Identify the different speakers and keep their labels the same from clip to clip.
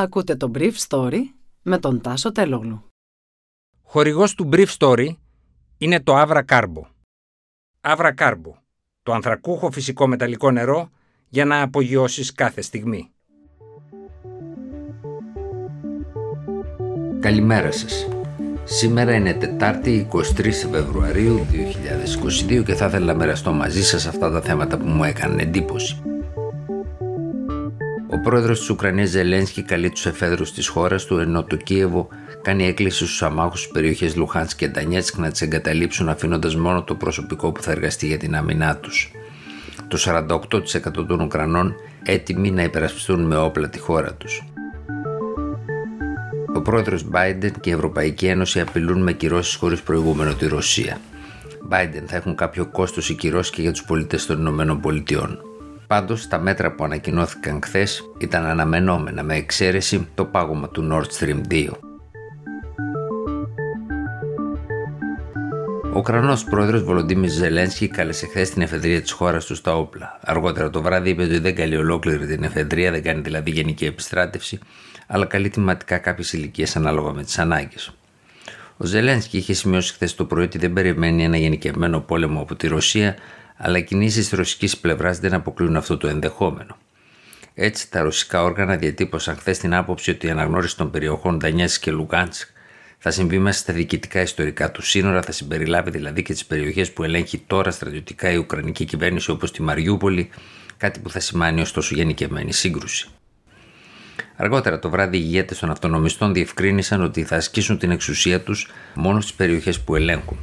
Speaker 1: Ακούτε το Brief Story με τον Τάσο Τελόγλου.
Speaker 2: Χορηγός του Brief Story είναι το Avra Carbo. Avra Carbo, το ανθρακούχο φυσικό μεταλλικό νερό για να απογειώσεις κάθε στιγμή.
Speaker 3: Καλημέρα σας. Σήμερα είναι Τετάρτη 23 Φεβρουαρίου 2022 και θα ήθελα να μοιραστώ μαζί σας αυτά τα θέματα που μου έκαναν εντύπωση. Ο πρόεδρος της Ουκρανίας Ζελένσκι καλεί τους εφέδρους της χώρας του, ενώ το Κίεβο κάνει έκκληση στους αμάχους της περιοχέ Λουχάν και Ντανιέτσκ να τις εγκαταλείψουν, αφήνοντας μόνο το προσωπικό που θα εργαστεί για την άμυνά τους. Το 48% των Ουκρανών έτοιμοι να υπερασπιστούν με όπλα τη χώρα τους. Ο πρόεδρος Biden και η Ευρωπαϊκή Ένωση απειλούν με κυρώσεις χωρίς προηγούμενο τη Ρωσία. Biden θα έχουν κάποιο κόστος οι κυρώσεις και για τους πολίτες των Ηνωμένων Πολιτειών. Πάντως, τα μέτρα που ανακοινώθηκαν χθες ήταν αναμενόμενα με εξαίρεση το πάγωμα του Nord Stream 2. Ο Ουκρανός πρόεδρος Βολοντίμι Ζελένσκι κάλεσε χθες την εφεδρεία της χώρας του στα όπλα. Αργότερα το βράδυ είπε ότι δεν καλεί ολόκληρη την εφεδρεία, δεν κάνει δηλαδή γενική επιστράτευση, αλλά καλεί τιματικά κάποιες ηλικίες ανάλογα με τις ανάγκες. Ο Ζελένσκι είχε σημειώσει χθες το πρωί ότι δεν περιμένει ένα γενικευμένο πόλεμο από τη Ρωσία, αλλά οι κινήσεις της ρωσικής πλευράς δεν αποκλείουν αυτό το ενδεχόμενο. Έτσι, τα ρωσικά όργανα διατύπωσαν χθες την άποψη ότι η αναγνώριση των περιοχών Ντανιέση και Λουγκάντσκ θα συμβεί μέσα στα διοικητικά ιστορικά του σύνορα, θα συμπεριλάβει δηλαδή και τις περιοχές που ελέγχει τώρα στρατιωτικά η Ουκρανική κυβέρνηση όπως τη Μαριούπολη, κάτι που θα σημάνει ωστόσο γενικευμένη σύγκρουση. Αργότερα το βράδυ, οι ηγέτες των αυτονομιστών διευκρίνησαν ότι θα ασκήσουν την εξουσία τους μόνο στις περιοχές που ελέγχουν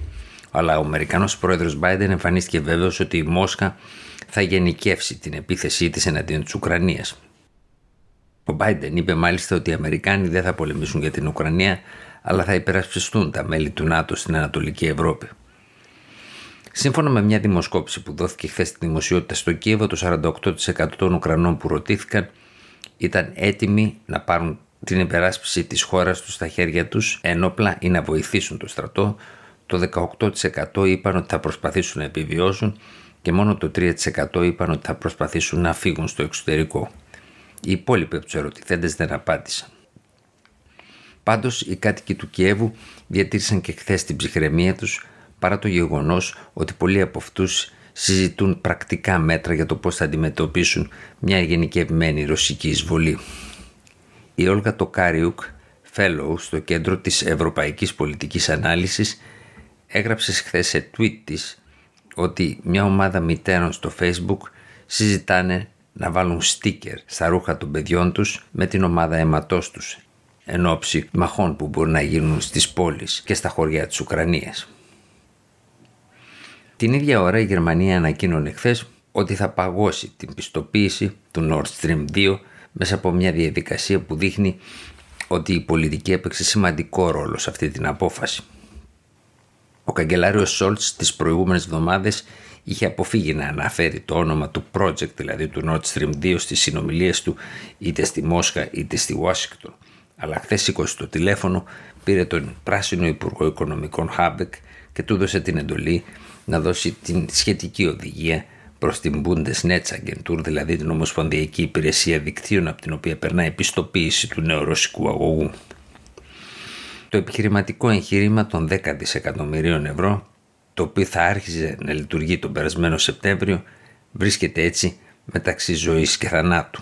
Speaker 3: αλλά ο Αμερικανός πρόεδρος Biden εμφανίστηκε βέβαιος ότι η Μόσχα θα γενικεύσει την επίθεσή της εναντίον της Ουκρανίας. Ο Biden είπε μάλιστα ότι οι Αμερικάνοι δεν θα πολεμήσουν για την Ουκρανία, αλλά θα υπερασπιστούν τα μέλη του ΝΑΤΟ στην Ανατολική Ευρώπη. Σύμφωνα με μια δημοσκόπηση που δόθηκε χθες στη δημοσιότητα στο Κίεβο, το 48% των Ουκρανών που ρωτήθηκαν ήταν έτοιμοι να πάρουν την υπεράσπιση της χώρας τους στα χέρια τους ένοπλα ή να βοηθήσουν το στρατό, το 18% είπαν ότι θα προσπαθήσουν να επιβιώσουν και μόνο το 3% είπαν ότι θα προσπαθήσουν να φύγουν στο εξωτερικό. Οι υπόλοιποι από τους ερωτηθέντες δεν απάντησαν. Πάντως, οι κάτοικοι του Κιέβου διατήρησαν και χθες την ψυχραιμία τους παρά το γεγονός ότι πολλοί από αυτούς συζητούν πρακτικά μέτρα για το πώς θα αντιμετωπίσουν μια γενικευμένη ρωσική εισβολή. Η Όλγα Τοκάριουκ, fellow στο κέντρο της Ευρωπαϊκής Πολιτικής Ανάλυσης, έγραψες χθες σε tweet της ότι μια ομάδα μητέρων στο facebook συζητάνε να βάλουν στίκερ στα ρούχα των παιδιών τους με την ομάδα αιματός τους εν όψει μαχών που μπορεί να γίνουν στις πόλεις και στα χωριά της Ουκρανίας. Την ίδια ώρα η Γερμανία ανακοίνωνε χθες ότι θα παγώσει την πιστοποίηση του Nord Stream 2 μέσα από μια διαδικασία που δείχνει ότι η πολιτική έπαιξε σημαντικό ρόλο σε αυτή την απόφαση. Ο καγκελάριος Σόλτς τις προηγούμενες εβδομάδες είχε αποφύγει να αναφέρει το όνομα του project, δηλαδή του Nord Stream 2, στις συνομιλίες του είτε στη Μόσχα είτε στη Ουάσιγκτον. Αλλά χθες σήκωσε το τηλέφωνο, πήρε τον πράσινο Υπουργό Οικονομικών Χάμπεκ και του έδωσε την εντολή να δώσει την σχετική οδηγία προς την Bundesnetzagentur, δηλαδή την Ομοσπονδιακή Υπηρεσία Δικτύων, από την οποία περνάει επιστοποίηση του νέου ρωσικού αγωγού. Το επιχειρηματικό εγχείρημα των 10 δισεκατομμυρίων ευρώ, το οποίο θα άρχιζε να λειτουργεί τον περασμένο Σεπτέμβριο, βρίσκεται έτσι μεταξύ ζωής και θανάτου.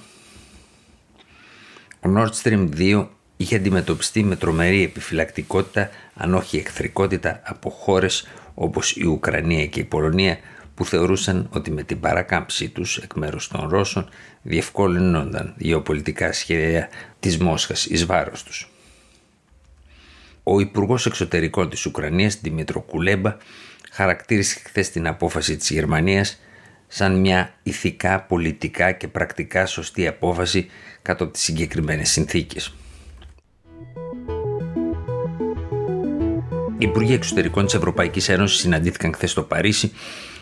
Speaker 3: Ο Nord Stream 2 είχε αντιμετωπιστεί με τρομερή επιφυλακτικότητα, αν όχι εχθρικότητα, από χώρες όπως η Ουκρανία και η Πολωνία που θεωρούσαν ότι με την παράκαμψή τους εκ μέρους των Ρώσων διευκόλυνονταν γεωπολιτικά σχέδια της Μόσχας εις βάρος τους. Ο Υπουργός Εξωτερικών της Ουκρανίας, Δημήτρο Κουλέμπα, χαρακτήρισε χθες την απόφαση της Γερμανίας σαν μια ηθικά, πολιτικά και πρακτικά σωστή απόφαση κάτω από τις συγκεκριμένες συνθήκες. Οι Υπουργοί Εξωτερικών της Ευρωπαϊκής Ένωσης συναντήθηκαν χθες στο Παρίσι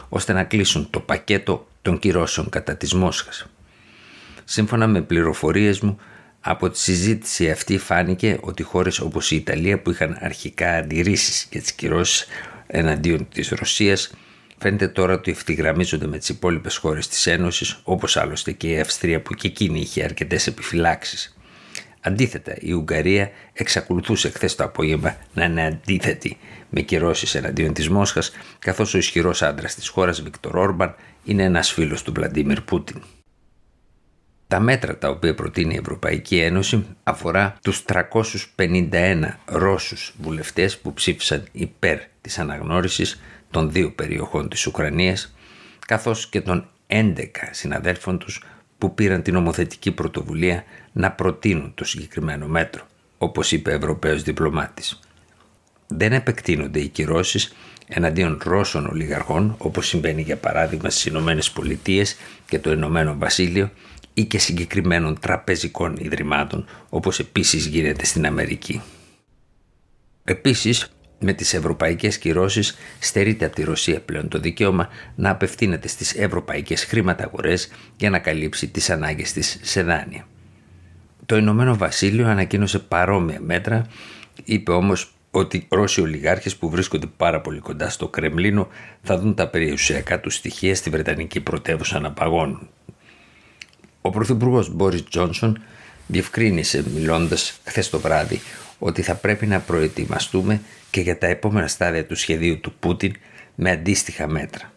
Speaker 3: ώστε να κλείσουν το πακέτο των κυρώσεων κατά της Μόσχας. Σύμφωνα με πληροφορίες μου, από τη συζήτηση αυτή φάνηκε ότι χώρες όπως η Ιταλία που είχαν αρχικά αντιρρήσεις για τις κυρώσεις εναντίον της Ρωσίας φαίνεται τώρα ότι ευθυγραμμίζονται με τις υπόλοιπες χώρες της Ένωσης όπως άλλωστε και η Αυστρία που και εκείνη είχε αρκετές επιφυλάξεις. Αντίθετα, η Ουγγαρία εξακολουθούσε χθες το απόγευμα να είναι αντίθετη με κυρώσεις εναντίον της Μόσχας, καθώς ο ισχυρός άντρας της χώρας Βικτορ Όρμπαν είναι ένας φίλος του Βλαντίμιρ Πούτιν. Τα μέτρα τα οποία προτείνει η Ευρωπαϊκή Ένωση αφορά τους 351 Ρώσους βουλευτές που ψήφισαν υπέρ της αναγνώρισης των δύο περιοχών της Ουκρανίας καθώς και των 11 συναδέλφων τους που πήραν την νομοθετική πρωτοβουλία να προτείνουν το συγκεκριμένο μέτρο, όπως είπε ο Ευρωπαίος διπλωμάτης. Δεν επεκτείνονται οι κυρώσεις εναντίον Ρώσων ολιγαρχών, όπως συμβαίνει για παράδειγμα στις Ηνωμένες Πολιτείες και το Ηνωμένο Βασίλειο ή και συγκεκριμένων τραπεζικών ιδρυμάτων, όπως επίσης γίνεται στην Αμερική. Επίσης, με τις ευρωπαϊκές κυρώσεις στερείται από τη Ρωσία πλέον το δικαίωμα να απευθύνεται στις ευρωπαϊκές χρηματαγορές για να καλύψει τις ανάγκες της σε δάνεια. Το Ηνωμένο Βασίλειο ανακοίνωσε παρόμοια μέτρα, είπε όμως ότι οι Ρώσοι ολιγάρχες που βρίσκονται πάρα πολύ κοντά στο Κρεμλίνο θα δουν τα περιουσιακά τους στοιχεία στη Βρετανική πρωτεύουσα να παγώνουν. Ο Πρωθυπουργός Μπόρις Τζόνσον διευκρίνησε μιλώντας χθες το βράδυ ότι θα πρέπει να προετοιμαστούμε και για τα επόμενα στάδια του σχεδίου του Πούτιν με αντίστοιχα μέτρα.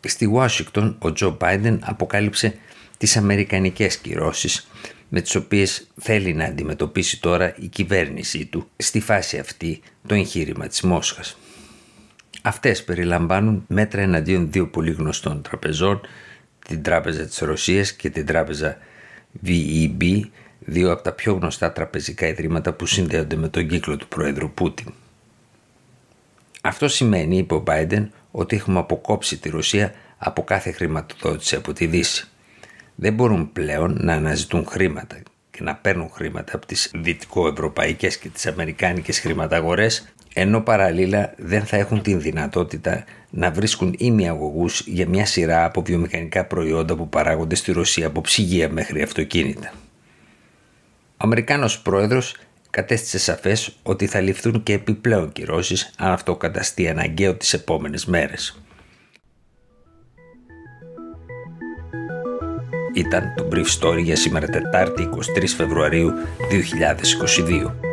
Speaker 3: Στη Ουάσιγκτον ο Τζο Μπάιντεν αποκάλυψε τις αμερικανικές κυρώσεις με τις οποίες θέλει να αντιμετωπίσει τώρα η κυβέρνησή του στη φάση αυτή το εγχείρημα της Μόσχας. Αυτές περιλαμβάνουν μέτρα εναντίον δύο πολύ γνωστών τραπεζών, την Τράπεζα της Ρωσίας και την Τράπεζα VEB, δύο από τα πιο γνωστά τραπεζικά ιδρύματα που συνδέονται με τον κύκλο του Πρόεδρου Πούτιν. Αυτό σημαίνει, είπε ο Biden, ότι έχουμε αποκόψει τη Ρωσία από κάθε χρηματοδότηση από τη Δύση. Δεν μπορούν πλέον να αναζητούν χρήματα και να παίρνουν χρήματα από τις δυτικοευρωπαϊκές και τις αμερικάνικες χρηματαγορές ενώ παραλλήλα δεν θα έχουν την δυνατότητα να βρίσκουν ημιαγωγούς για μια σειρά από βιομηχανικά προϊόντα που παράγονται στη Ρωσία από ψυγεία μέχρι αυτοκίνητα. Ο Αμερικάνος πρόεδρος κατέστησε σαφές ότι θα ληφθούν και επιπλέον κυρώσεις αν αυτό καταστεί αναγκαίο τις επόμενες μέρες. Ήταν το Brief Story για σήμερα Τετάρτη 23 Φεβρουαρίου 2022.